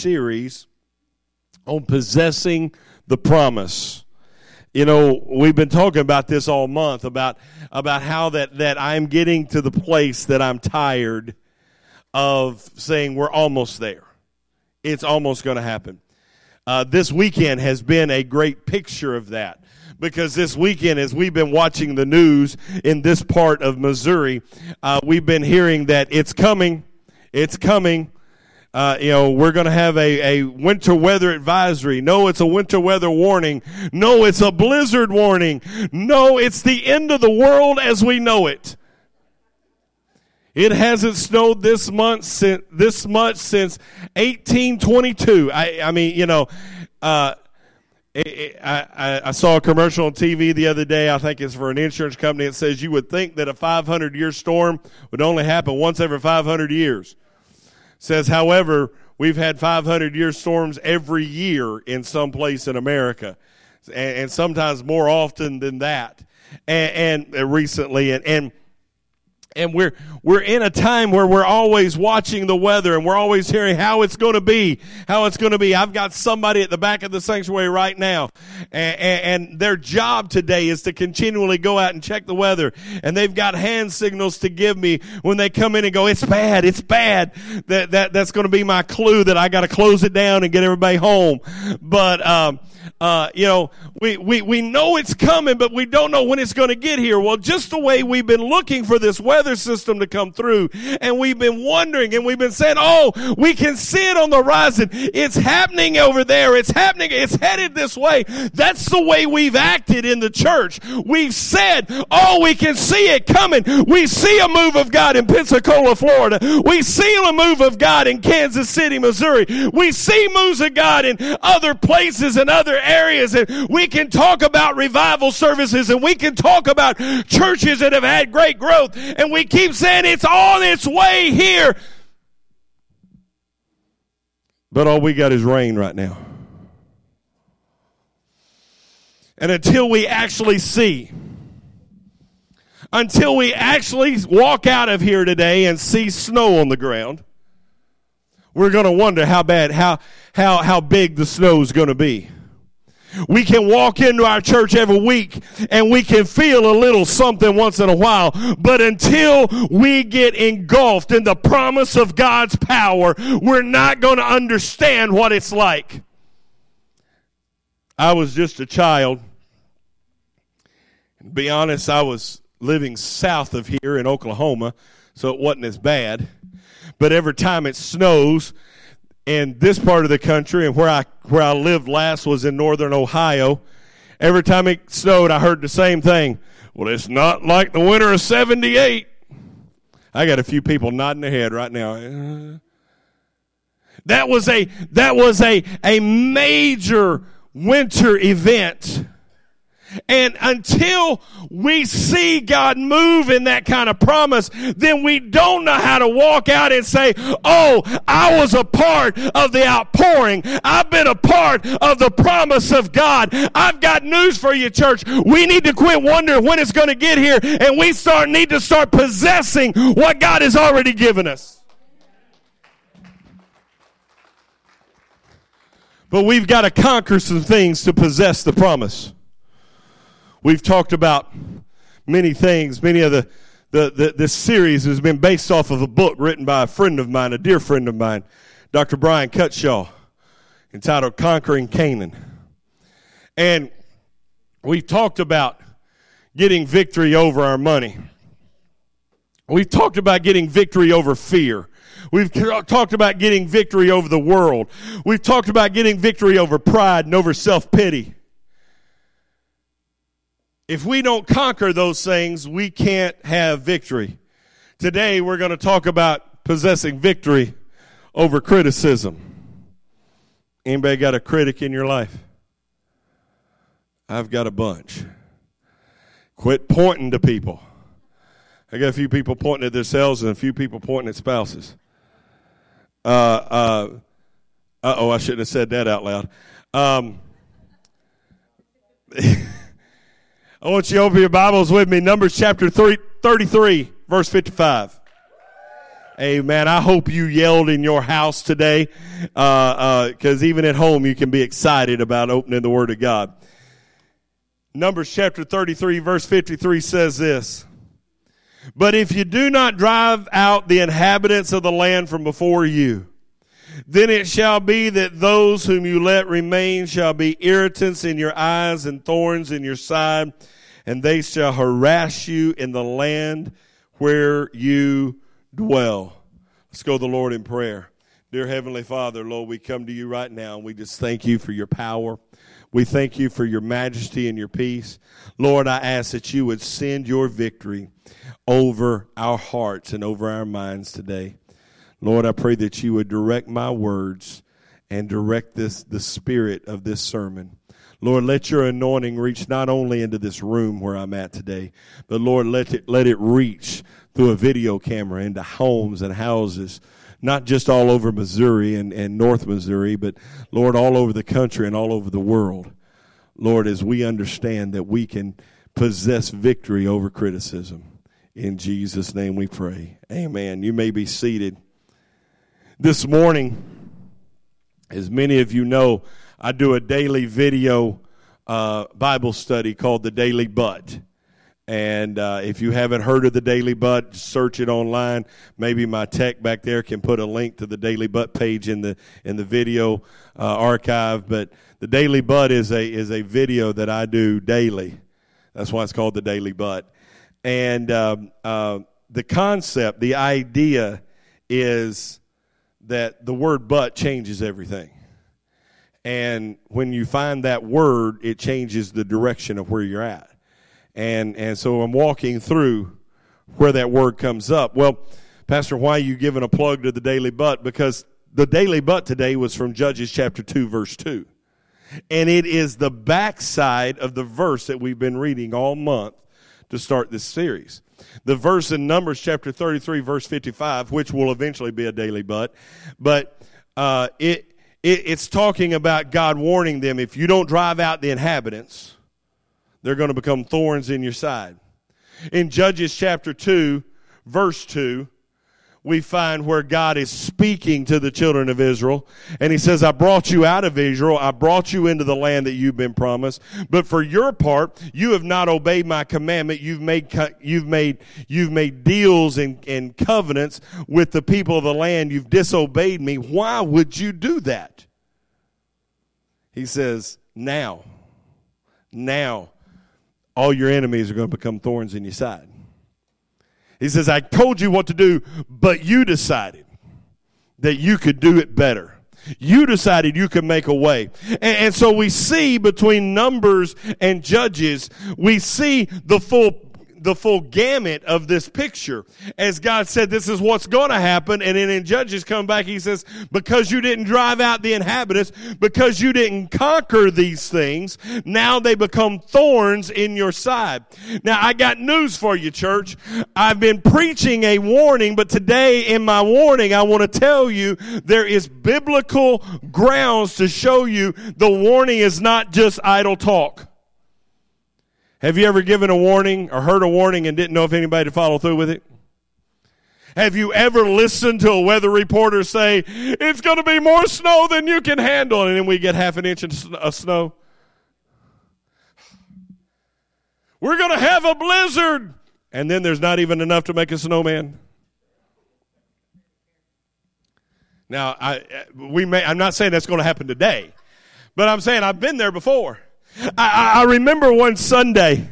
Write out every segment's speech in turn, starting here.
series on possessing the promise. You know, we've been talking about this all month about about how that that I'm getting to the place that I'm tired of saying we're almost there. It's almost going to happen. Uh, this weekend has been a great picture of that because this weekend, as we've been watching the news in this part of Missouri, uh, we've been hearing that it's coming, it's coming. Uh, you know, we're going to have a, a winter weather advisory. No, it's a winter weather warning. No, it's a blizzard warning. No, it's the end of the world as we know it. It hasn't snowed this month since this much since 1822. I, I mean, you know, uh, it, it, I, I saw a commercial on TV the other day. I think it's for an insurance company. It says you would think that a 500 year storm would only happen once every 500 years. Says, however, we've had 500 year storms every year in some place in America, and, and sometimes more often than that. And, and recently, and, and and we're we're in a time where we're always watching the weather and we're always hearing how it's going to be how it's going to be. I've got somebody at the back of the sanctuary right now. And, and, their job today is to continually go out and check the weather. And they've got hand signals to give me when they come in and go it's bad it's bad. That, that that's going to be my clue that i got to close it down and get everybody home. But um, uh, you know, we, we, we know it's coming, but we don't know when it's going to get here. Well, just the way we've been looking for this weather system to come through, and we've been wondering, and we've been saying, oh, we can see it on the horizon. It's happening over there. It's happening. It's headed this way. That's the way we've acted in the church. We've said, oh, we can see it coming. We see a move of God in Pensacola, Florida. We see a move of God in Kansas City, Missouri. We see moves of God in other places and other areas and we can talk about revival services and we can talk about churches that have had great growth and we keep saying it's on its way here. But all we got is rain right now. And until we actually see, until we actually walk out of here today and see snow on the ground, we're going to wonder how bad, how, how, how big the snow is going to be. We can walk into our church every week and we can feel a little something once in a while. But until we get engulfed in the promise of God's power, we're not going to understand what it's like. I was just a child. And be honest, I was living south of here in Oklahoma, so it wasn't as bad. But every time it snows, in this part of the country and where I where I lived last was in northern Ohio. Every time it snowed, I heard the same thing. Well, it's not like the winter of 78. I got a few people nodding their head right now. That was a that was a a major winter event and until we see God move in that kind of promise, then we don't know how to walk out and say, Oh, I was a part of the outpouring. I've been a part of the promise of God. I've got news for you, church. We need to quit wondering when it's going to get here and we start, need to start possessing what God has already given us. But we've got to conquer some things to possess the promise. We've talked about many things. Many of the, the, the, this series has been based off of a book written by a friend of mine, a dear friend of mine, Dr. Brian Cutshaw, entitled Conquering Canaan. And we've talked about getting victory over our money. We've talked about getting victory over fear. We've talked about getting victory over the world. We've talked about getting victory over pride and over self pity. If we don't conquer those things, we can't have victory. Today we're going to talk about possessing victory over criticism. Anybody got a critic in your life? I've got a bunch. Quit pointing to people. I got a few people pointing at themselves and a few people pointing at spouses. Uh, uh, oh, I shouldn't have said that out loud. Um, I want you to open your Bibles with me. Numbers chapter 33, verse 55. Amen. I hope you yelled in your house today, because uh, uh, even at home you can be excited about opening the Word of God. Numbers chapter 33, verse 53 says this. But if you do not drive out the inhabitants of the land from before you, then it shall be that those whom you let remain shall be irritants in your eyes and thorns in your side, and they shall harass you in the land where you dwell. Let's go to the Lord in prayer. Dear Heavenly Father, Lord, we come to you right now and we just thank you for your power. We thank you for your majesty and your peace. Lord, I ask that you would send your victory over our hearts and over our minds today. Lord, I pray that you would direct my words and direct this the spirit of this sermon. Lord, let your anointing reach not only into this room where I'm at today, but Lord, let it let it reach through a video camera into homes and houses, not just all over Missouri and, and North Missouri, but Lord, all over the country and all over the world. Lord, as we understand that we can possess victory over criticism. In Jesus' name we pray. Amen. You may be seated. This morning, as many of you know, I do a daily video uh, Bible study called The Daily But. And uh, if you haven't heard of the Daily But, search it online. Maybe my tech back there can put a link to the Daily But page in the in the video uh, archive. But the Daily But is a is a video that I do daily. That's why it's called the Daily But. And um, uh, the concept, the idea, is that the word "but" changes everything. And when you find that word, it changes the direction of where you're at and and so I'm walking through where that word comes up. Well, Pastor, why are you giving a plug to the daily but? Because the daily but today was from Judges chapter 2 verse 2. And it is the backside of the verse that we've been reading all month to start this series. The verse in Numbers chapter 33 verse 55, which will eventually be a daily but, but uh, it, it it's talking about God warning them if you don't drive out the inhabitants, they're going to become thorns in your side. In Judges chapter 2, verse 2, we find where God is speaking to the children of Israel. And he says, I brought you out of Israel. I brought you into the land that you've been promised. But for your part, you have not obeyed my commandment. You've made, you've made, you've made deals and, and covenants with the people of the land. You've disobeyed me. Why would you do that? He says, now, now all your enemies are going to become thorns in your side. He says, I told you what to do, but you decided that you could do it better. You decided you could make a way. And, and so we see between Numbers and Judges, we see the full the full gamut of this picture. As God said, this is what's going to happen. And then in Judges come back, he says, because you didn't drive out the inhabitants, because you didn't conquer these things, now they become thorns in your side. Now I got news for you, church. I've been preaching a warning, but today in my warning, I want to tell you there is biblical grounds to show you the warning is not just idle talk. Have you ever given a warning or heard a warning and didn't know if anybody to follow through with it? Have you ever listened to a weather reporter say, it's going to be more snow than you can handle, and then we get half an inch of snow? We're going to have a blizzard, and then there's not even enough to make a snowman. Now, I, uh, we may, I'm not saying that's going to happen today, but I'm saying I've been there before. I, I remember one Sunday,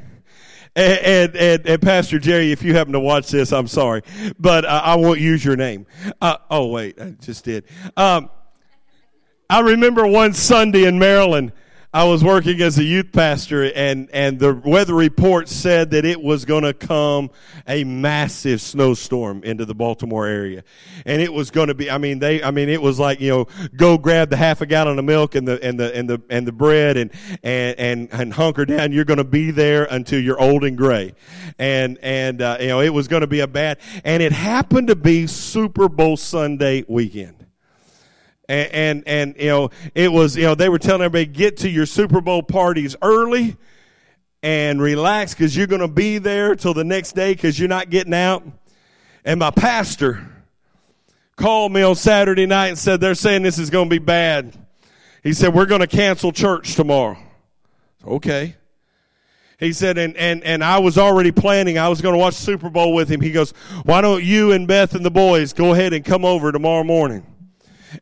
and, and, and, Pastor Jerry, if you happen to watch this, I'm sorry, but I won't use your name. Uh, oh, wait, I just did. Um, I remember one Sunday in Maryland, I was working as a youth pastor and, and the weather report said that it was going to come a massive snowstorm into the Baltimore area. And it was going to be, I mean, they, I mean, it was like, you know, go grab the half a gallon of milk and the, and the, and the, and the bread and, and, and, and hunker down. You're going to be there until you're old and gray. And, and, uh, you know, it was going to be a bad, and it happened to be Super Bowl Sunday weekend and, and, and you know it was you know they were telling everybody get to your Super Bowl parties early and relax because you're going to be there till the next day because you're not getting out. And my pastor called me on Saturday night and said they're saying this is going to be bad. He said we're going to cancel church tomorrow. Okay. He said, and, and, and I was already planning. I was going to watch Super Bowl with him. He goes, why don't you and Beth and the boys go ahead and come over tomorrow morning?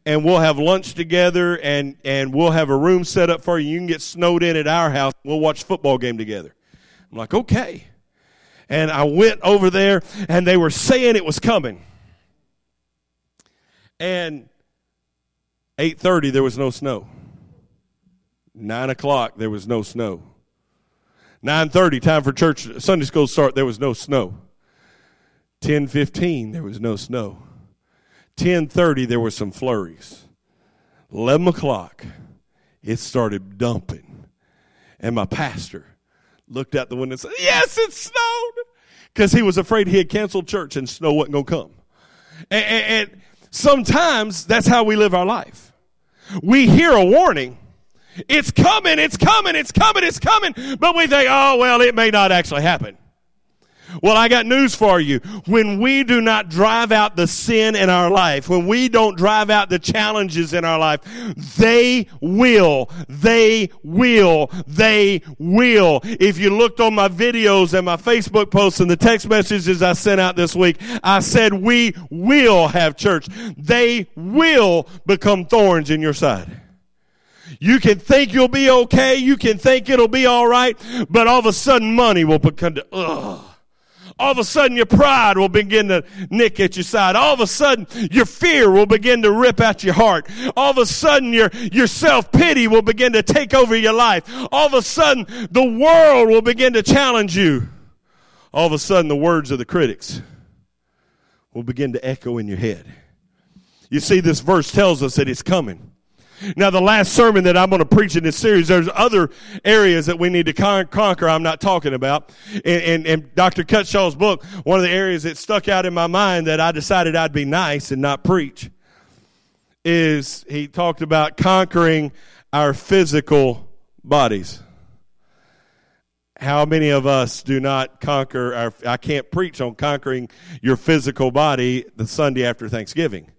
And we'll have lunch together and, and we'll have a room set up for you. You can get snowed in at our house. We'll watch football game together. I'm like, okay. And I went over there and they were saying it was coming. And 8.30, there was no snow. 9 o'clock, there was no snow. 9.30, time for church, Sunday school start, there was no snow. 10.15, there was no snow. 10.30, there were some flurries. 11 o'clock, it started dumping. And my pastor looked out the window and said, yes, it snowed. Because he was afraid he had canceled church and snow wasn't going to come. And, and, and sometimes that's how we live our life. We hear a warning it's coming, it's coming, it's coming, it's coming. But we think, oh, well, it may not actually happen. Well, I got news for you. When we do not drive out the sin in our life, when we don't drive out the challenges in our life, they will, they will, they will. If you looked on my videos and my Facebook posts and the text messages I sent out this week, I said we will have church. They will become thorns in your side. You can think you'll be okay. You can think it'll be all right. But all of a sudden money will become ugh. All of a sudden your pride will begin to nick at your side. All of a sudden your fear will begin to rip at your heart. All of a sudden your, your self-pity will begin to take over your life. All of a sudden the world will begin to challenge you. All of a sudden the words of the critics will begin to echo in your head. You see, this verse tells us that it's coming. Now, the last sermon that I'm going to preach in this series, there's other areas that we need to con- conquer I'm not talking about. In, in, Dr. Cutshaw's book, one of the areas that stuck out in my mind that I decided I'd be nice and not preach is he talked about conquering our physical bodies. How many of us do not conquer our, I can't preach on conquering your physical body the Sunday after Thanksgiving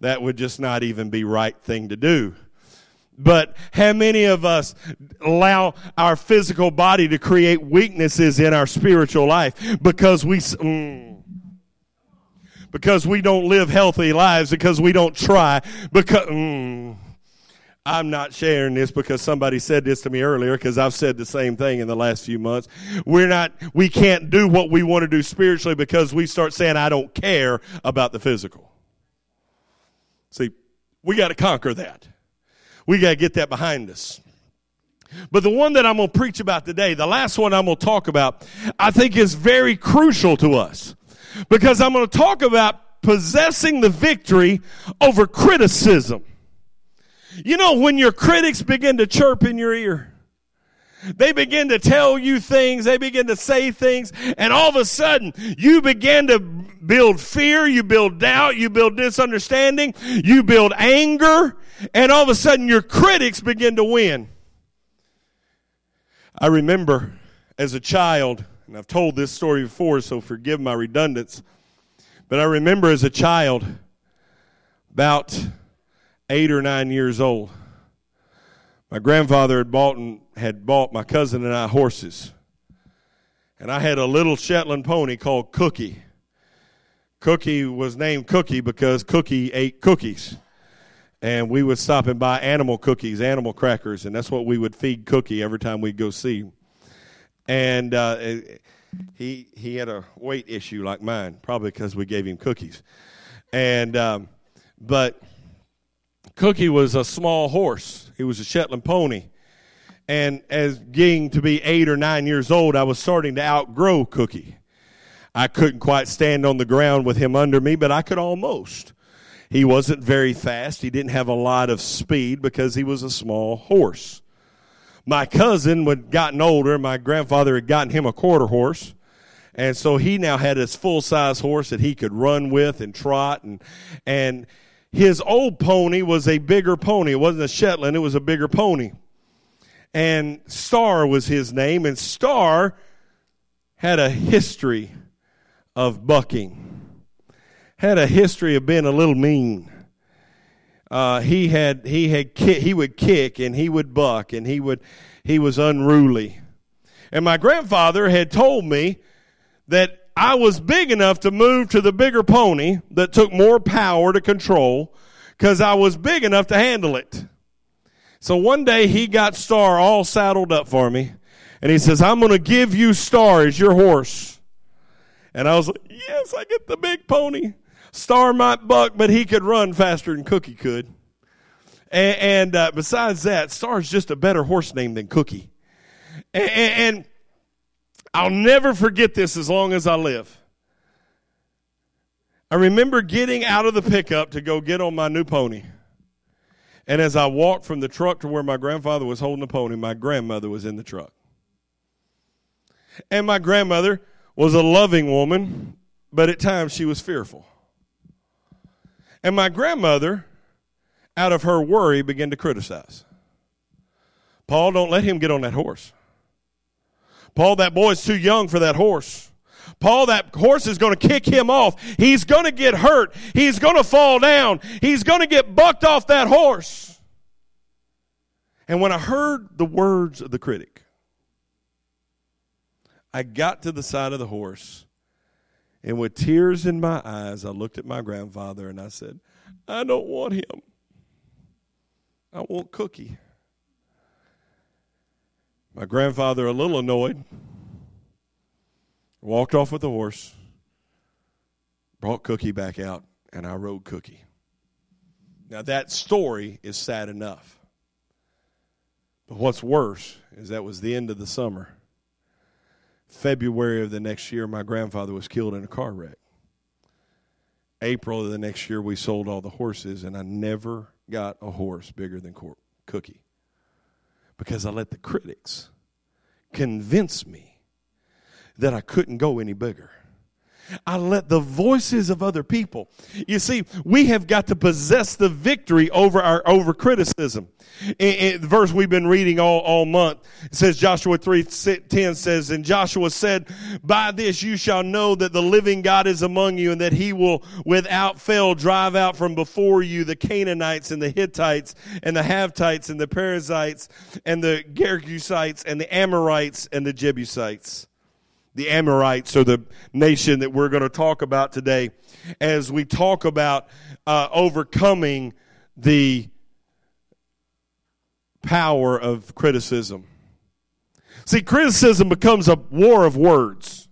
that would just not even be right thing to do. But how many of us allow our physical body to create weaknesses in our spiritual life because we, mm, because we don't live healthy lives, because we don't try, because, mm, I'm not sharing this because somebody said this to me earlier because I've said the same thing in the last few months. We're not, we can't do what we want to do spiritually because we start saying, I don't care about the physical. See, we got to conquer that. We got to get that behind us. But the one that I'm going to preach about today, the last one I'm going to talk about, I think is very crucial to us. Because I'm going to talk about possessing the victory over criticism. You know, when your critics begin to chirp in your ear, they begin to tell you things, they begin to say things, and all of a sudden you begin to build fear, you build doubt, you build misunderstanding, you build anger, and all of a sudden your critics begin to win. I remember as a child, and I've told this story before, so forgive my redundance, but I remember as a child, about eight or nine years old, my grandfather had bought and had bought my cousin and I horses. And I had a little Shetland pony called Cookie. Cookie was named Cookie because Cookie ate cookies. And we would stop and buy animal cookies, animal crackers, and that's what we would feed Cookie every time we'd go see. And uh, he he had a weight issue like mine, probably because we gave him cookies. And um, but Cookie was a small horse. He was a Shetland pony. And as getting to be eight or nine years old, I was starting to outgrow Cookie. I couldn't quite stand on the ground with him under me, but I could almost. He wasn't very fast. He didn't have a lot of speed because he was a small horse. My cousin had gotten older. My grandfather had gotten him a quarter horse. And so he now had his full size horse that he could run with and trot and, and his old pony was a bigger pony. It wasn't a Shetland. It was a bigger pony. And Star was his name. And Star had a history of bucking, had a history of being a little mean. Uh, he had he had he would kick and he would buck and he would he was unruly. And my grandfather had told me that I was big enough to move to the bigger pony that took more power to control because I was big enough to handle it. So one day he got Star all saddled up for me and he says, I'm going to give you Star as your horse. And I was like, yes, I get the big pony. Star might buck, but he could run faster than Cookie could. And, and uh, besides that, Star's just a better horse name than Cookie. And, and I'll never forget this as long as I live. I remember getting out of the pickup to go get on my new pony. And as I walked from the truck to where my grandfather was holding the pony, my grandmother was in the truck. And my grandmother was a loving woman, but at times she was fearful. And my grandmother, out of her worry, began to criticize. Paul, don't let him get on that horse. Paul, that boy's too young for that horse. Paul, that horse is going to kick him off. He's going to get hurt. He's going to fall down. He's going to get bucked off that horse. And when I heard the words of the critic, I got to the side of the horse, and with tears in my eyes, I looked at my grandfather and I said, I don't want him. I want Cookie. My grandfather, a little annoyed, walked off with the horse, brought Cookie back out, and I rode Cookie. Now, that story is sad enough. But what's worse is that was the end of the summer. February of the next year, my grandfather was killed in a car wreck. April of the next year, we sold all the horses, and I never got a horse bigger than Cookie because I let the critics convince me that I couldn't go any bigger. I let the voices of other people. You see, we have got to possess the victory over our over criticism. In, the verse we've been reading all, all month says Joshua 3 10 says, And Joshua said, By this you shall know that the living God is among you, and that he will without fail drive out from before you the Canaanites and the Hittites and the Hivites and the Perizzites and the Gergesites and the Amorites and the Jebusites the Amorites or the nation that we're going to talk about today as we talk about uh, overcoming the power of criticism. See, criticism becomes a war of words.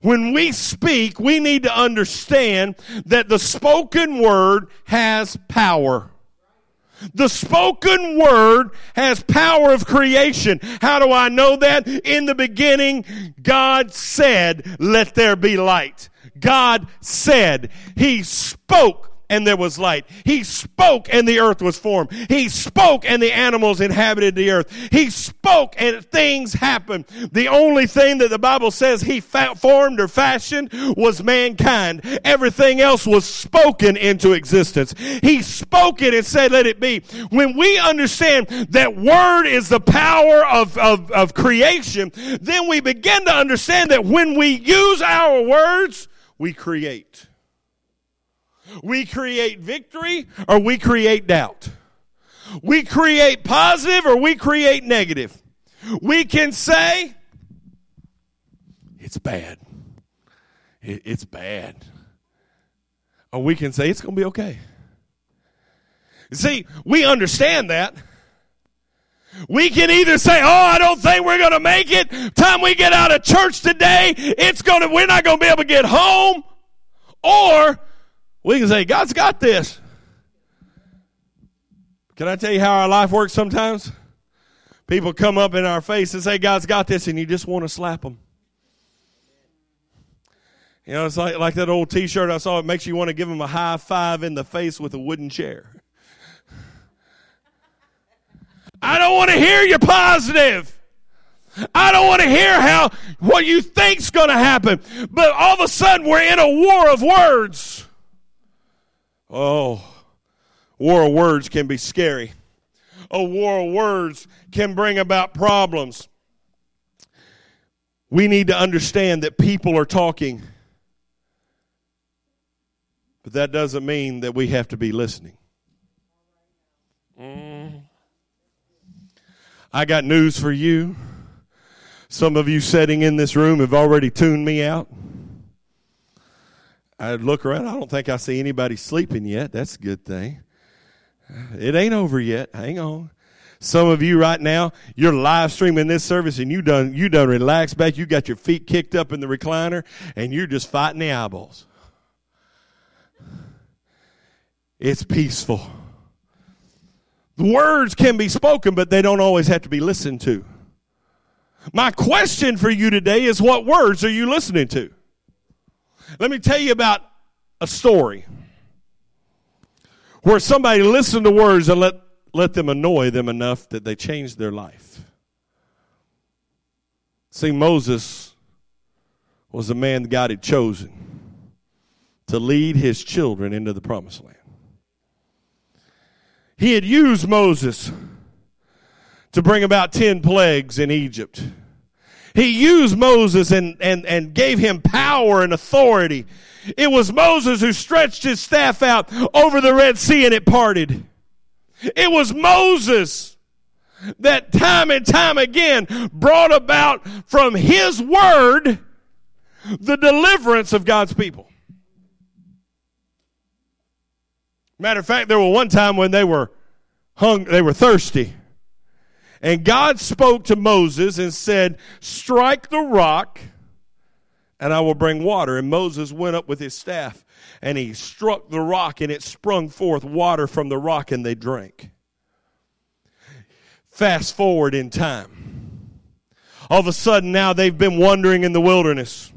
When we speak, we need to understand that the spoken word has power. The spoken word has power of creation. How do I know that? In the beginning, God said, let there be light. God said, He spoke and there was light. He spoke and the earth was formed. He spoke and the animals inhabited the earth. He spoke and things happened. The only thing that the Bible says he fa- formed or fashioned was mankind. Everything else was spoken into existence. He spoke it and said, let it be. When we understand that word is the power of, of, of creation, then we begin to understand that when we use our words, we create. We create victory or we create doubt. We create positive or we create negative. We can say, it's bad. It's bad. Or we can say, it's going to be okay. See, we understand that. We can either say, "Oh, I don't think we're going to make it." Time we get out of church today, it's going to we're not going to be able to get home. Or we can say, God's got this. Can I tell you how our life works sometimes? People come up in our face and say, God's got this, and you just want to slap them. You know, it's like, like that old t shirt I saw. It makes you want to give them a high five in the face with a wooden chair. I don't want to hear you positive. I don't want to hear how what you think's going to happen. But all of a sudden, we're in a war of words. Oh, war of words can be scary. A war of words can bring about problems. We need to understand that people are talking. But that doesn't mean that we have to be listening. Mm. I got news for you. Some of you sitting in this room have already tuned me out. I look around, I don't think I see anybody sleeping yet. That's a good thing. It ain't over yet. Hang on. Some of you right now, you're live streaming this service and you done you done relaxed back. You got your feet kicked up in the recliner and you're just fighting the eyeballs. It's peaceful. The words can be spoken, but they don't always have to be listened to. My question for you today is what words are you listening to? Let me tell you about a story where somebody listened to words and let, let them annoy them enough that they changed their life. See, Moses was the man God had chosen to lead his children into the promised land. He had used Moses to bring about 10 plagues in Egypt. He used Moses and, and, and gave him power and authority. It was Moses who stretched his staff out over the Red Sea and it parted. It was Moses that time and time again brought about from his word the deliverance of God's people. Matter of fact, there was one time when they were hung, they were thirsty. And God spoke to Moses and said, Strike the rock, and I will bring water. And Moses went up with his staff, and he struck the rock, and it sprung forth water from the rock, and they drank. Fast forward in time. All of a sudden, now they've been wandering in the wilderness.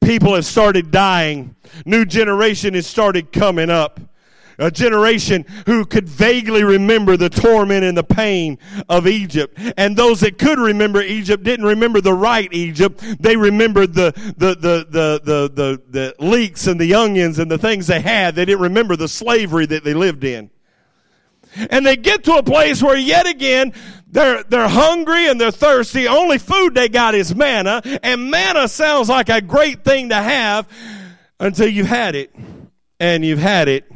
People have started dying. New generation has started coming up a generation who could vaguely remember the torment and the pain of Egypt. And those that could remember Egypt didn't remember the right Egypt. They remembered the, the, the, the, the, the, the leeks and the onions and the things they had. They didn't remember the slavery that they lived in. And they get to a place where yet again, they're, they're hungry and they're thirsty. Only food they got is manna. And manna sounds like a great thing to have until you've had it. And you've had it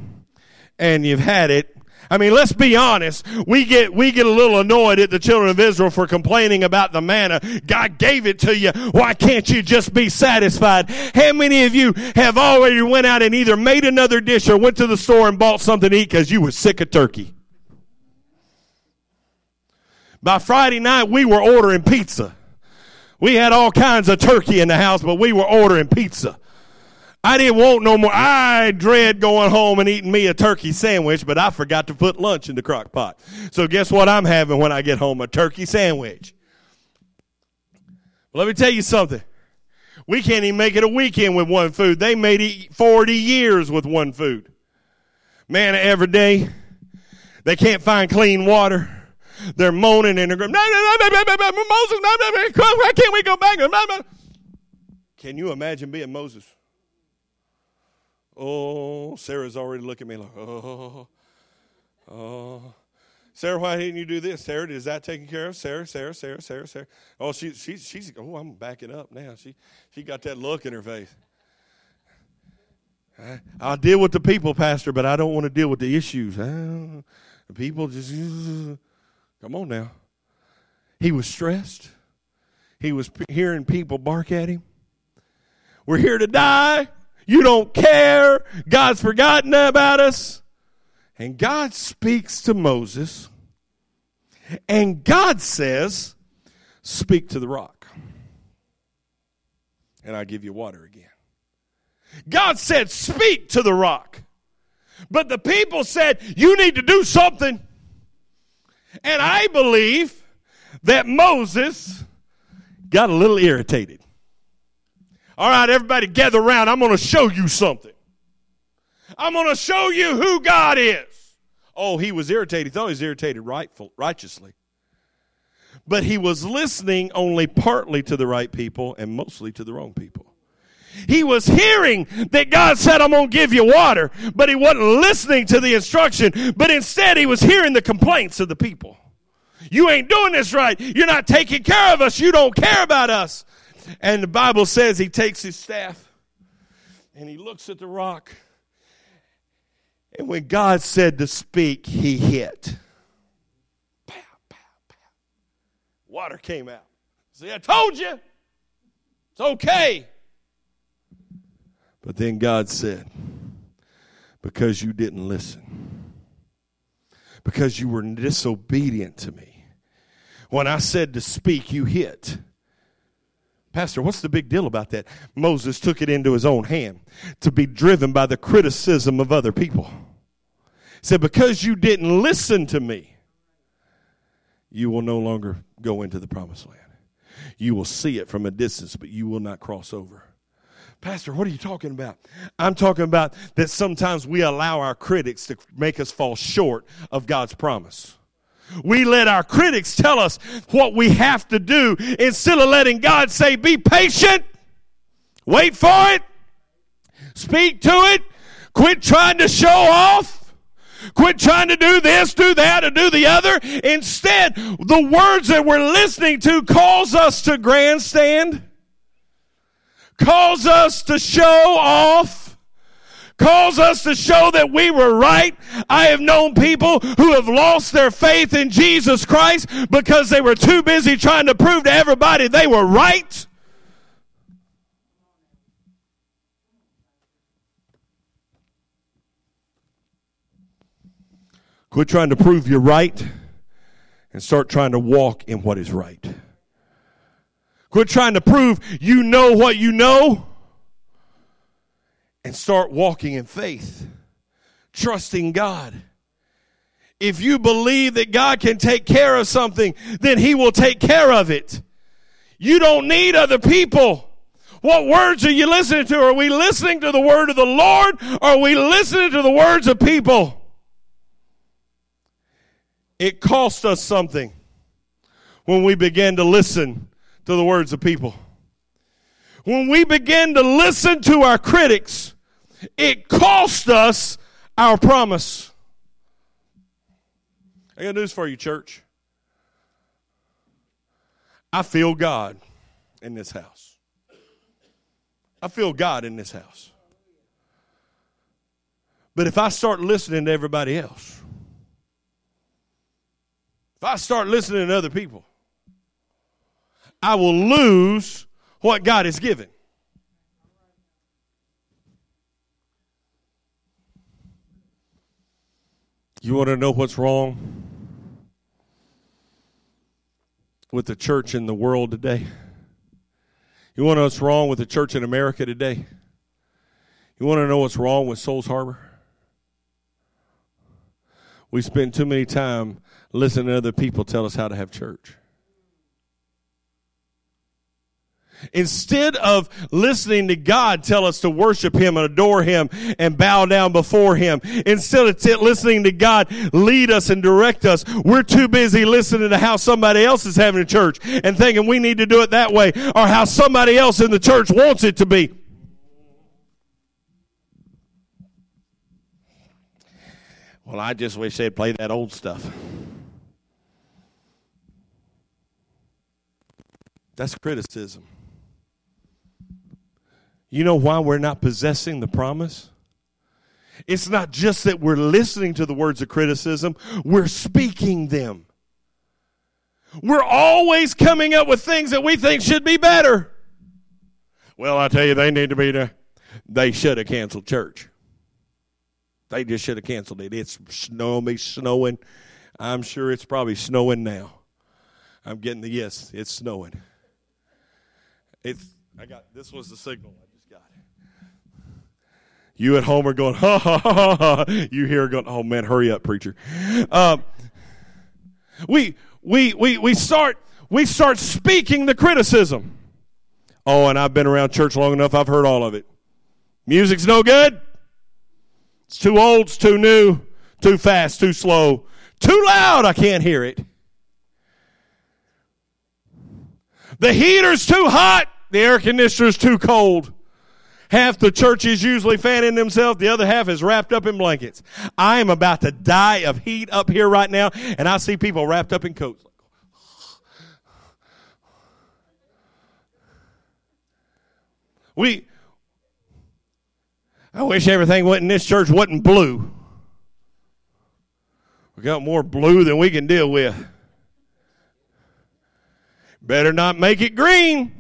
and you've had it. I mean, let's be honest. We get, we get a little annoyed at the children of Israel for complaining about the manna. God gave it to you. Why can't you just be satisfied? How many of you have already went out and either made another dish or went to the store and bought something to eat because you were sick of turkey? By Friday night, we were ordering pizza. We had all kinds of turkey in the house, but we were ordering pizza. I didn't want no more. I dread going home and eating me a turkey sandwich, but I forgot to put lunch in the crock pot. So guess what I'm having when I get home? A turkey sandwich. Let me tell you something. We can't even make it a weekend with one food. They made it 40 years with one food. Man, every day they can't find clean water. They're moaning and they're going, Moses, why can't we go back? Can you imagine being Moses? Oh, Sarah's already looking at me like, oh, oh. Sarah, why didn't you do this? Sarah, is that taken care of? Sarah, Sarah, Sarah, Sarah, Sarah. Oh, she, she, she's, oh, I'm backing up now. She, she got that look in her face. I, I'll deal with the people, Pastor, but I don't want to deal with the issues. the people just, come on now. He was stressed. He was hearing people bark at him. We're here to die. You don't care. God's forgotten about us. And God speaks to Moses. And God says, Speak to the rock. And I'll give you water again. God said, Speak to the rock. But the people said, You need to do something. And I believe that Moses got a little irritated. All right, everybody gather around. I'm going to show you something. I'm going to show you who God is. Oh, he was irritated. He thought he was irritated rightful, righteously. But he was listening only partly to the right people and mostly to the wrong people. He was hearing that God said, I'm going to give you water, but he wasn't listening to the instruction, but instead he was hearing the complaints of the people. You ain't doing this right. You're not taking care of us. You don't care about us. And the Bible says he takes his staff and he looks at the rock And when God said to speak, he hit. Pow, pow, pow. Water came out. See, I told you. It's okay. But then God said, because you didn't listen, because you were disobedient to me, when I said to speak, you hit. Pastor, what's the big deal about that? Moses took it into his own hand to be driven by the criticism of other people. He said, Because you didn't listen to me, you will no longer go into the promised land. You will see it from a distance, but you will not cross over. Pastor, what are you talking about? I'm talking about that sometimes we allow our critics to make us fall short of God's promise. We let our critics tell us what we have to do instead of letting God say, be patient, wait for it, speak to it, quit trying to show off. Quit trying to do this, do that, or do the other. Instead, the words that we're listening to calls us to grandstand, calls us to show off, calls us to show that we were right. I have known people who have lost their faith in Jesus Christ because they were too busy trying to prove to everybody they were right. Quit trying to prove you're right and start trying to walk in what is right. Quit trying to prove you know what you know and start walking in faith, trusting God. If you believe that God can take care of something, then He will take care of it. You don't need other people. What words are you listening to? Are we listening to the word of the Lord? Or are we listening to the words of people? It cost us something when we began to listen to the words of people. When we begin to listen to our critics, it cost us our promise. I got news for you, church. I feel God in this house. I feel God in this house. But if I start listening to everybody else, if I start listening to other people, I will lose what God has given. You want to know what's wrong with the church in the world today? You want to know what's wrong with the church in America today? You want to know what's wrong with Souls Harbor? We spend too many time listening to other people tell us how to have church. Instead of listening to God tell us to worship Him and adore Him and bow down before Him, instead of t- listening to God lead us and direct us, we're too busy listening to how somebody else is having a church and thinking we need to do it that way or how somebody else in the church wants it to be. Well, I just wish they'd play that old stuff. That's criticism. You know why we're not possessing the promise? It's not just that we're listening to the words of criticism, we're speaking them. We're always coming up with things that we think should be better. Well, I tell you, they need to be there. They should have canceled church. They just should have canceled it. It's snowing, snowing. I'm sure it's probably snowing now. I'm getting the yes, it's snowing. It's I got this was the signal. You at home are going, ha ha ha ha. You here going, oh man, hurry up, preacher. Um, we, we, we, we start, we start speaking the criticism. Oh, and I've been around church long enough, I've heard all of it. Music's no good. It's too old, it's too new, too fast, too slow, too loud, I can't hear it. The heater's too hot, the air conditioner's too cold. Half the church is usually fanning themselves. The other half is wrapped up in blankets. I am about to die of heat up here right now, and I see people wrapped up in coats. We, I wish everything in this church wasn't blue. We got more blue than we can deal with. Better not make it green.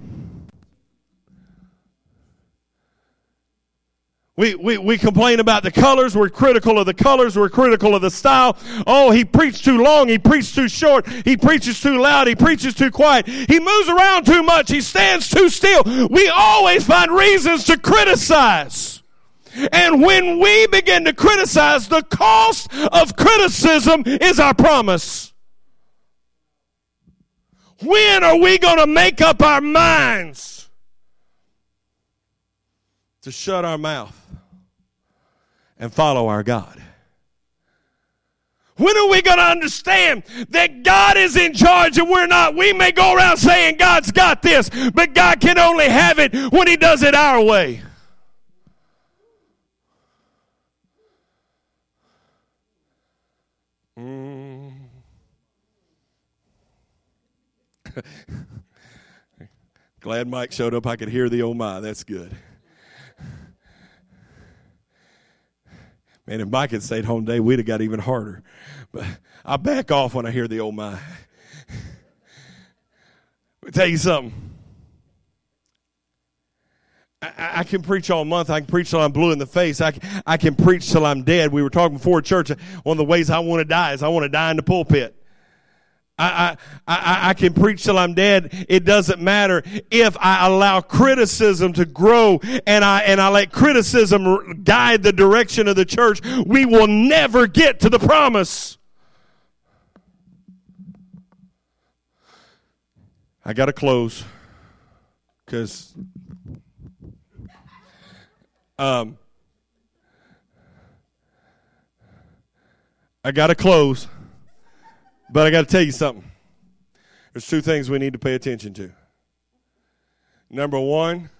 We, we, we complain about the colors. We're critical of the colors. We're critical of the style. Oh, he preached too long. He preached too short. He preaches too loud. He preaches too quiet. He moves around too much. He stands too still. We always find reasons to criticize. And when we begin to criticize, the cost of criticism is our promise. When are we going to make up our minds to shut our mouth? and follow our God? When are we going to understand that God is in charge and we're not? We may go around saying God's got this, but God can only have it when He does it our way. Mm. Glad Mike showed up. I could hear the oh my. That's good. Man, if Mike had stayed home today, we'd have got even harder. But I back off when I hear the oh my. Let me tell you something. I, I, can preach all month. I can preach till I'm blue in the face. I, I can preach till I'm dead. We were talking before church. One of the ways I want to die is I want to die in the pulpit. I, I, I, can preach till I'm dead. It doesn't matter if I allow criticism to grow and I, and I let criticism guide the direction of the church. We will never get to the promise. I got to close because um, I got to close. But I got to tell you something. There's two things we need to pay attention to. Number one,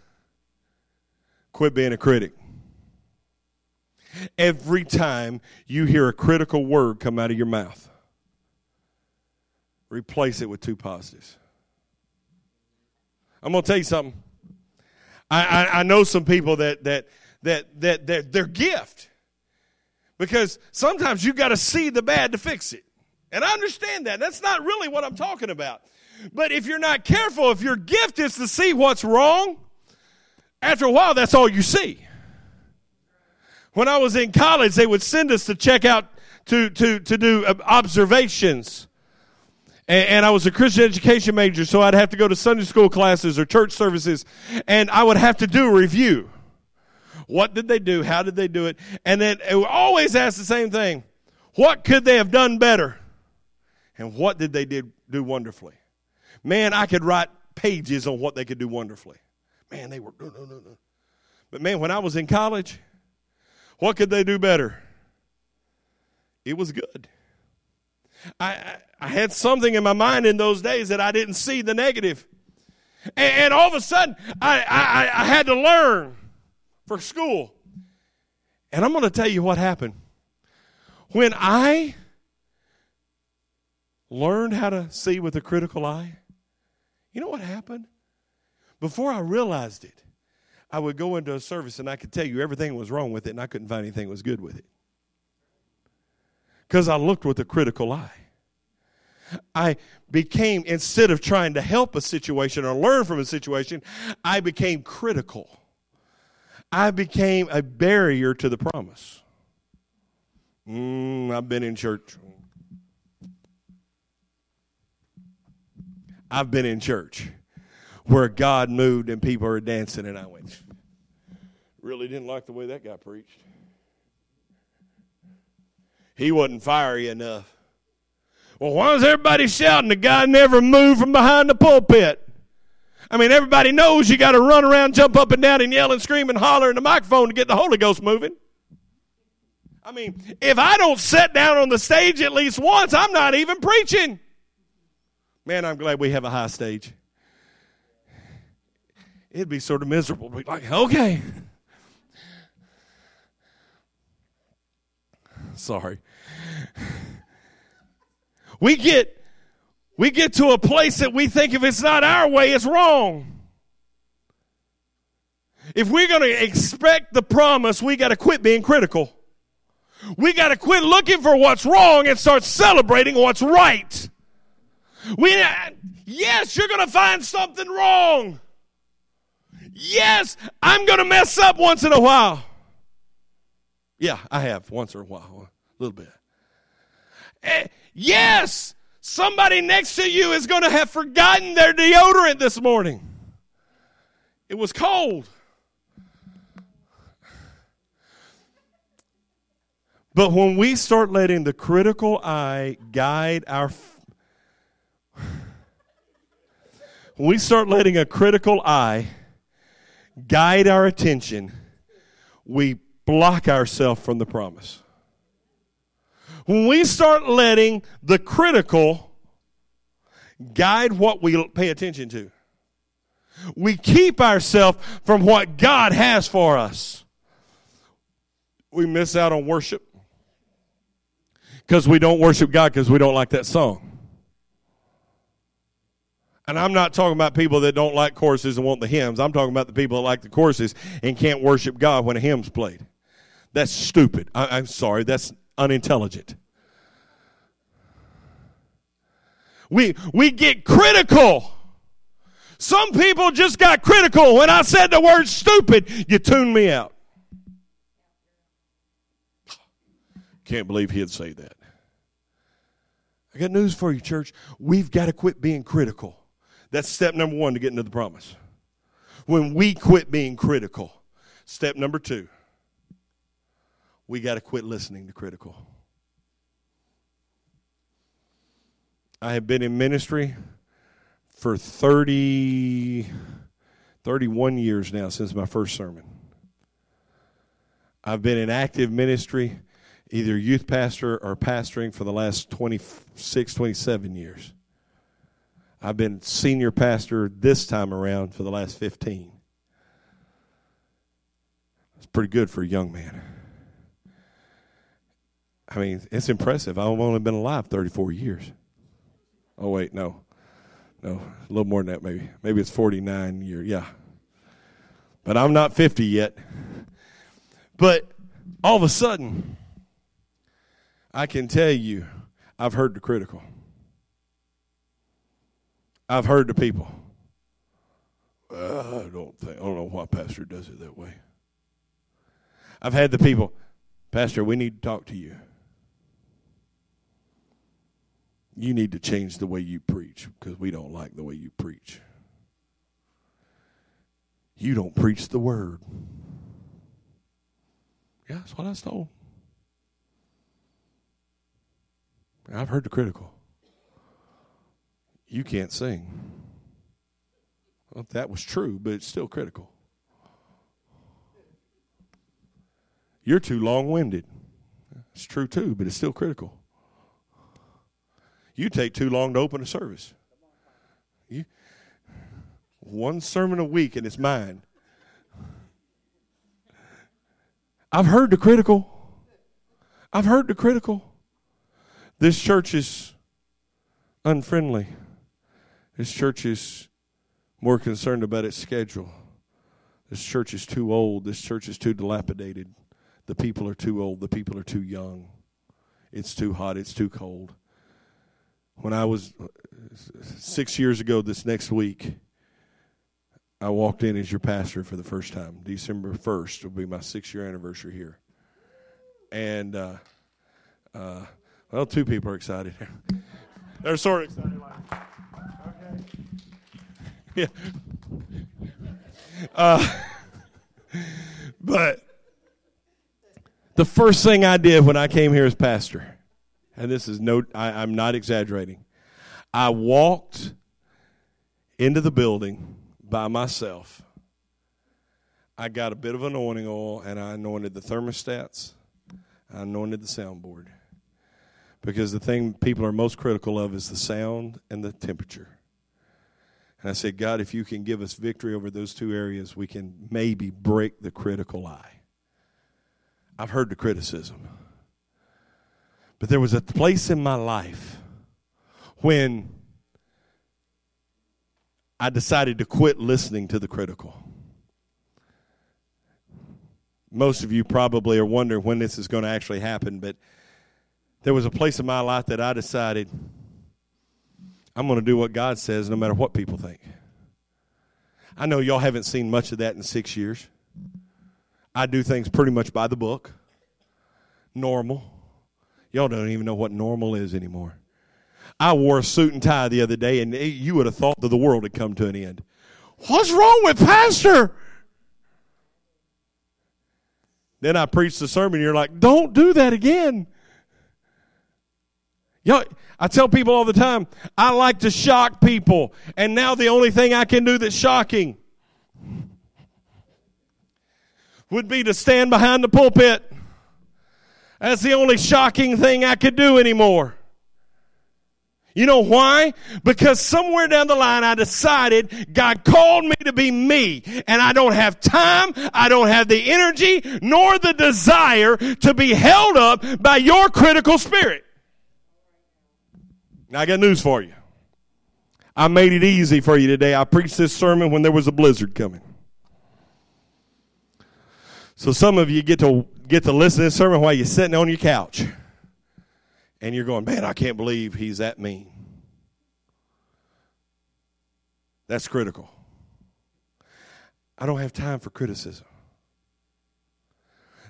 quit being a critic. Every time you hear a critical word come out of your mouth, replace it with two positives. I'm going to tell you something. I, I, I, know some people that that that that, that their gift because sometimes you got to see the bad to fix it. And I understand that. That's not really what I'm talking about. But if you're not careful, if your gift is to see what's wrong, after a while, that's all you see. When I was in college, they would send us to check out, to, to, to do observations. And, and I was a Christian education major, so I'd have to go to Sunday school classes or church services, and I would have to do a review. What did they do? How did they do it? And then it always ask the same thing. What could they have done better? And what did they did, do wonderfully? Man, I could write pages on what they could do wonderfully. Man, they were, no, no, no. But man, when I was in college, what could they do better? It was good. I, I, I had something in my mind in those days that I didn't see the negative. And, and all of a sudden, I, I, I had to learn for school. And I'm going to tell you what happened. When I learned how to see with a critical eye, you know what happened? Before I realized it, I would go into a service and I could tell you everything was wrong with it and I couldn't find anything was good with it. Because I looked with a critical eye. I became, instead of trying to help a situation or learn from a situation, I became critical. I became a barrier to the promise. Mm, I've been in church I've been in church where God moved and people are dancing, and I went, really didn't like the way that guy preached. He wasn't fiery enough. Well, why was everybody shouting? The guy never moved from behind the pulpit. I mean, everybody knows you got to run around, jump up and down, and yell and scream and holler in the microphone to get the Holy Ghost moving. I mean, if I don't sit down on the stage at least once, I'm not even preaching. Man, I'm glad we have a high stage. It'd be sort of miserable to be like, okay. Sorry. We get we get to a place that we think if it's not our way, it's wrong. If we're going to expect the promise, we got to quit being critical. We got to quit looking for what's wrong and start celebrating what's right. We, yes, you're going to find something wrong. Yes, I'm going to mess up once in a while. Yeah, I have once in a while, a little bit. Eh, yes, somebody next to you is going to have forgotten their deodorant this morning. It was cold. But when we start letting the critical eye guide our when we start letting a critical eye guide our attention, we block ourselves from the promise. When we start letting the critical guide what we pay attention to, we keep ourselves from what God has for us. We miss out on worship because we don't worship God because we don't like that song. And I'm not talking about people that don't like choruses and want the hymns. I'm talking about the people that like the choruses and can't worship God when a hymn's played. That's stupid. I, am sorry. That's unintelligent. We, we get critical. Some people just got critical. When I said the word stupid, you tuned me out. Can't believe he'd say that. I got news for you, church. We've got to quit being critical. That's step number one to get into the promise. When we quit being critical, step number two, we got to quit listening to critical. I have been in ministry for 30, 31 years now since my first sermon. I've been in active ministry, either youth pastor or pastoring for the last 26, 27 years. I've been senior pastor this time around for the last 15. It's pretty good for a young man. I mean, it's impressive. I've only been alive 34 years. Oh, wait, no. No, a little more than that, maybe. Maybe it's 49 years. Yeah. But I'm not 50 yet. But all of a sudden, I can tell you, I've heard the critical. I've heard the people. I don't think I don't know why pastor does it that way. I've had the people, Pastor, we need to talk to you. You need to change the way you preach because we don't like the way you preach. You don't preach the word. Yeah, that's what I told. I've heard the critical you can't sing. Well, that was true, but it's still critical. You're too long winded. It's true too, but it's still critical. You take too long to open a service. You, one sermon a week and it's mine. I've heard the critical. I've heard the critical. This church is unfriendly. This church is more concerned about its schedule. This church is too old. This church is too dilapidated. The people are too old. The people are too young. It's too hot. It's too cold. When I was six years ago, this next week, I walked in as your pastor for the first time. December 1st will be my six year anniversary here. And, uh, uh, well, two people are excited. Here. They're sort of excited. Like, yeah. Uh, but the first thing I did when I came here as pastor, and this is no, I, I'm not exaggerating, I walked into the building by myself. I got a bit of anointing oil and I anointed the thermostats. I anointed the soundboard. Because the thing people are most critical of is the sound and the temperature. And I said, God, if you can give us victory over those two areas, we can maybe break the critical eye. I've heard the criticism. But there was a place in my life when I decided to quit listening to the critical. most of you probably are wondering when this is going to actually happen, but there was a place in my life that I decided I'm going to do what God says no matter what people think. I know y'all haven't seen much of that in six years. I do things pretty much by the book, normal. Y'all don't even know what normal is anymore. I wore a suit and tie the other day, and you would have thought that the world had come to an end. What's wrong with Pastor? Then I preached the sermon, you're like, don't do that again. Yo, I tell people all the time, I like to shock people, and now the only thing I can do that's shocking would be to stand behind the pulpit. That's the only shocking thing I could do anymore. You know why? Because somewhere down the line I decided God called me to be me and I don't have time, I don't have the energy nor the desire to be held up by your critical spirit. Now I got news for you. I made it easy for you today. I preached this sermon when there was a blizzard coming. So some of you get to get to listen to this sermon while you're sitting on your couch. And you're going, man, I can't believe he's that mean. That's critical. I don't have time for criticism.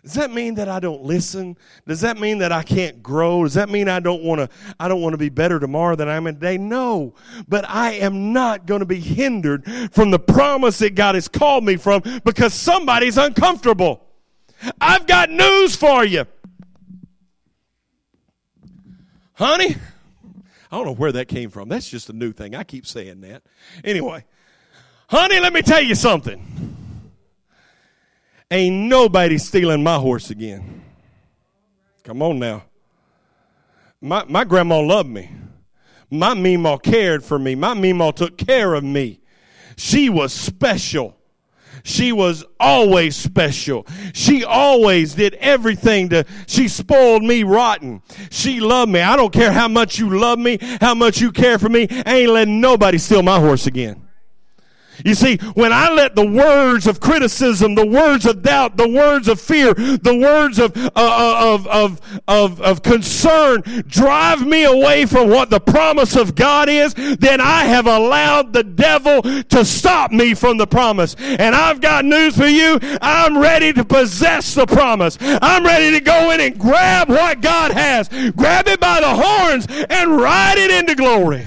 Does that mean that I don't listen? Does that mean that I can't grow? Does that mean I don't want to I don't want to be better tomorrow than I am today? No. But I am not going to be hindered from the promise that God has called me from because somebody's uncomfortable. I've got news for you. Honey, I don't know where that came from. That's just a new thing. I keep saying that. Anyway, honey, let me tell you something. Ain't nobody stealing my horse again. Come on now. My, my grandma loved me. My Meemaw cared for me. My Meemaw took care of me. She was special. She was always special. She always did everything to, she spoiled me rotten. She loved me. I don't care how much you love me, how much you care for me. I ain't letting nobody steal my horse again. You see, when I let the words of criticism, the words of doubt, the words of fear, the words of, uh, uh, of, of, of, of concern drive me away from what the promise of God is, then I have allowed the devil to stop me from the promise. And I've got news for you. I'm ready to possess the promise. I'm ready to go in and grab what God has. Grab it by the horns and ride it into glory.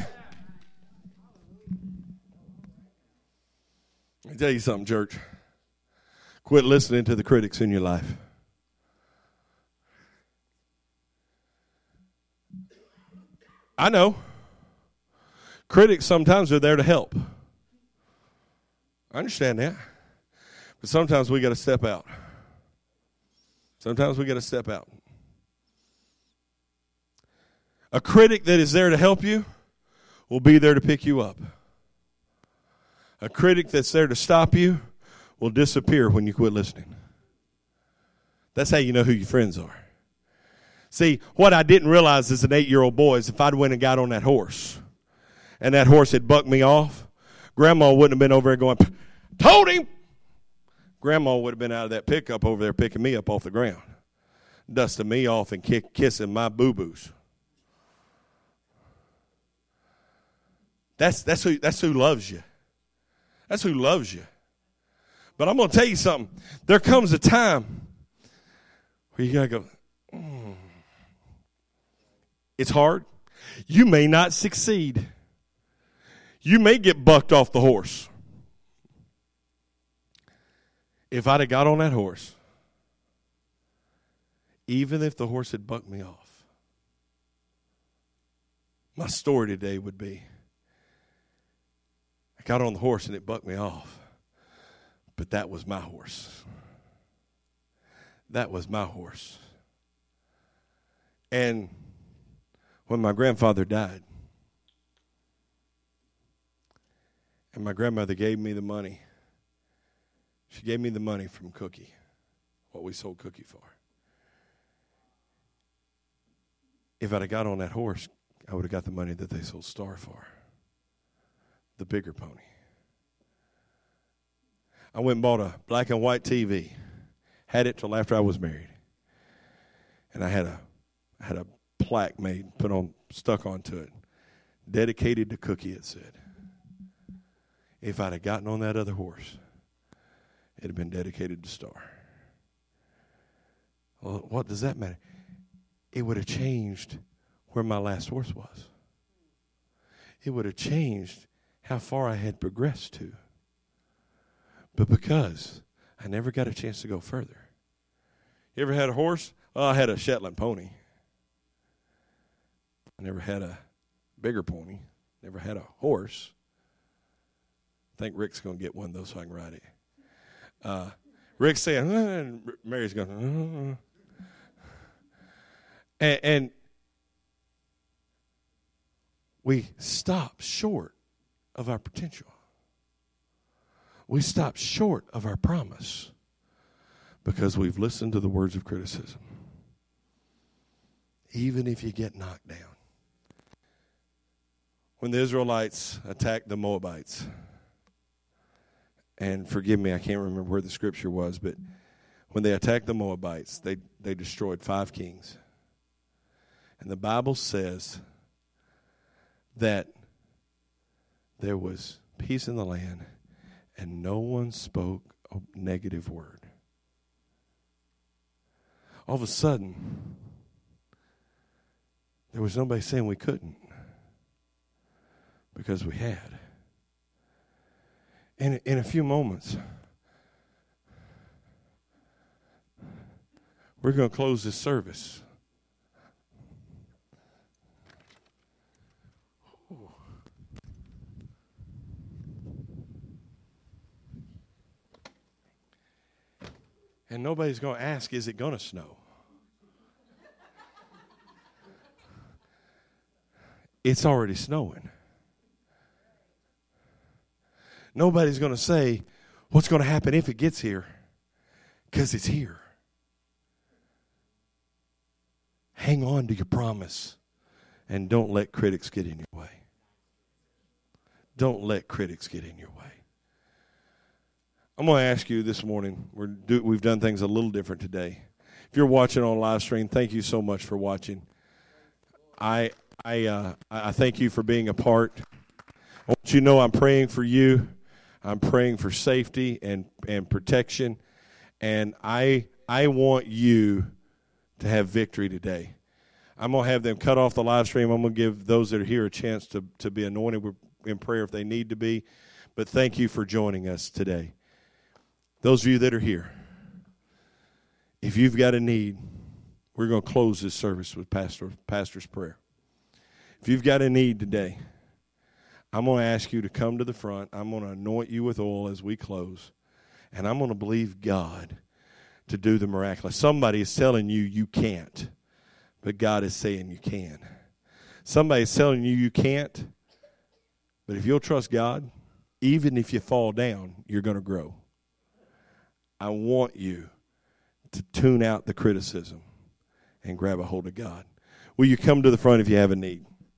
Tell you something, church. Quit listening to the critics in your life. I know. Critics sometimes are there to help. I understand that. But sometimes we got to step out. Sometimes we got to step out. A critic that is there to help you will be there to pick you up. A critic that's there to stop you will disappear when you quit listening. That's how you know who your friends are. See, what I didn't realize as an eight year old boy is if I'd went and got on that horse and that horse had bucked me off, Grandma wouldn't have been over there going, Told him! Grandma would have been out of that pickup over there picking me up off the ground, dusting me off and kick, kissing my boo boos. That's, that's, who, that's who loves you. That's who loves you. But I'm going to tell you something. There comes a time where you got to go, mm. it's hard. You may not succeed. You may get bucked off the horse. If I'd have got on that horse, even if the horse had bucked me off, my story today would be I got on the horse and it bucked me off. But that was my horse. That was my horse. And when my grandfather died, and my grandmother gave me the money, she gave me the money from Cookie, what we sold Cookie for. If I'd have got on that horse, I would have got the money that they sold Star for the bigger pony. I went and bought a black and white TV, Had it till after I was married. And I had a had a plaque made, put on stuck onto it. Dedicated to Cookie, it said. If I'd have gotten on that other horse, it'd have been dedicated to Star. Well, what does that matter? It would have changed where my last horse was. It would have changed how far I had progressed to. But because I never got a chance to go further. You ever had a horse? Oh, I had a Shetland pony. I never had a bigger pony. Never had a horse. I think Rick's going to get one, though, so I can ride it. Uh, Rick's saying, uh, Mary's going, uh, and, and we stop short of our potential. We stop short of our promise because we've listened to the words of criticism. Even if you get knocked down. When the Israelites attacked the Moabites, and forgive me, I can't remember where the scripture was, but when they attacked the Moabites, they, they destroyed five kings. And the Bible says that there was peace in the land and no one spoke a negative word. All of a sudden, there was nobody saying we couldn't because we had. In, in a few moments, we're going to close this service. And nobody's going to ask, is it going to snow? It's already snowing. Nobody's going to say, what's going to happen if it gets here? Because it's here. Hang on to your promise and don't let critics get in your way. Don't let critics get in your way. I'm going to ask you this morning. We're do, we've done things a little different today. If you're watching on live stream, thank you so much for watching. I I uh, I thank you for being a part. I want you to know I'm praying for you. I'm praying for safety and and protection, and I I want you to have victory today. I'm gonna have them cut off the live stream. I'm gonna give those that are here a chance to to be anointed in prayer if they need to be. But thank you for joining us today. Those of you that are here, if you've got a need, we're going to close this service with pastor pastor's prayer. If you've got a need today, I'm going to ask you to come to the front. I'm going to anoint you with oil as we close. And I'm going to believe God to do the miraculous. Somebody is telling you you can't, but God is saying you can. Somebody is telling you you can't, but if you'll trust God, even if you fall down, you're going to grow. I want you to tune out the criticism and grab a hold of God. Will you come to the front if you have a need?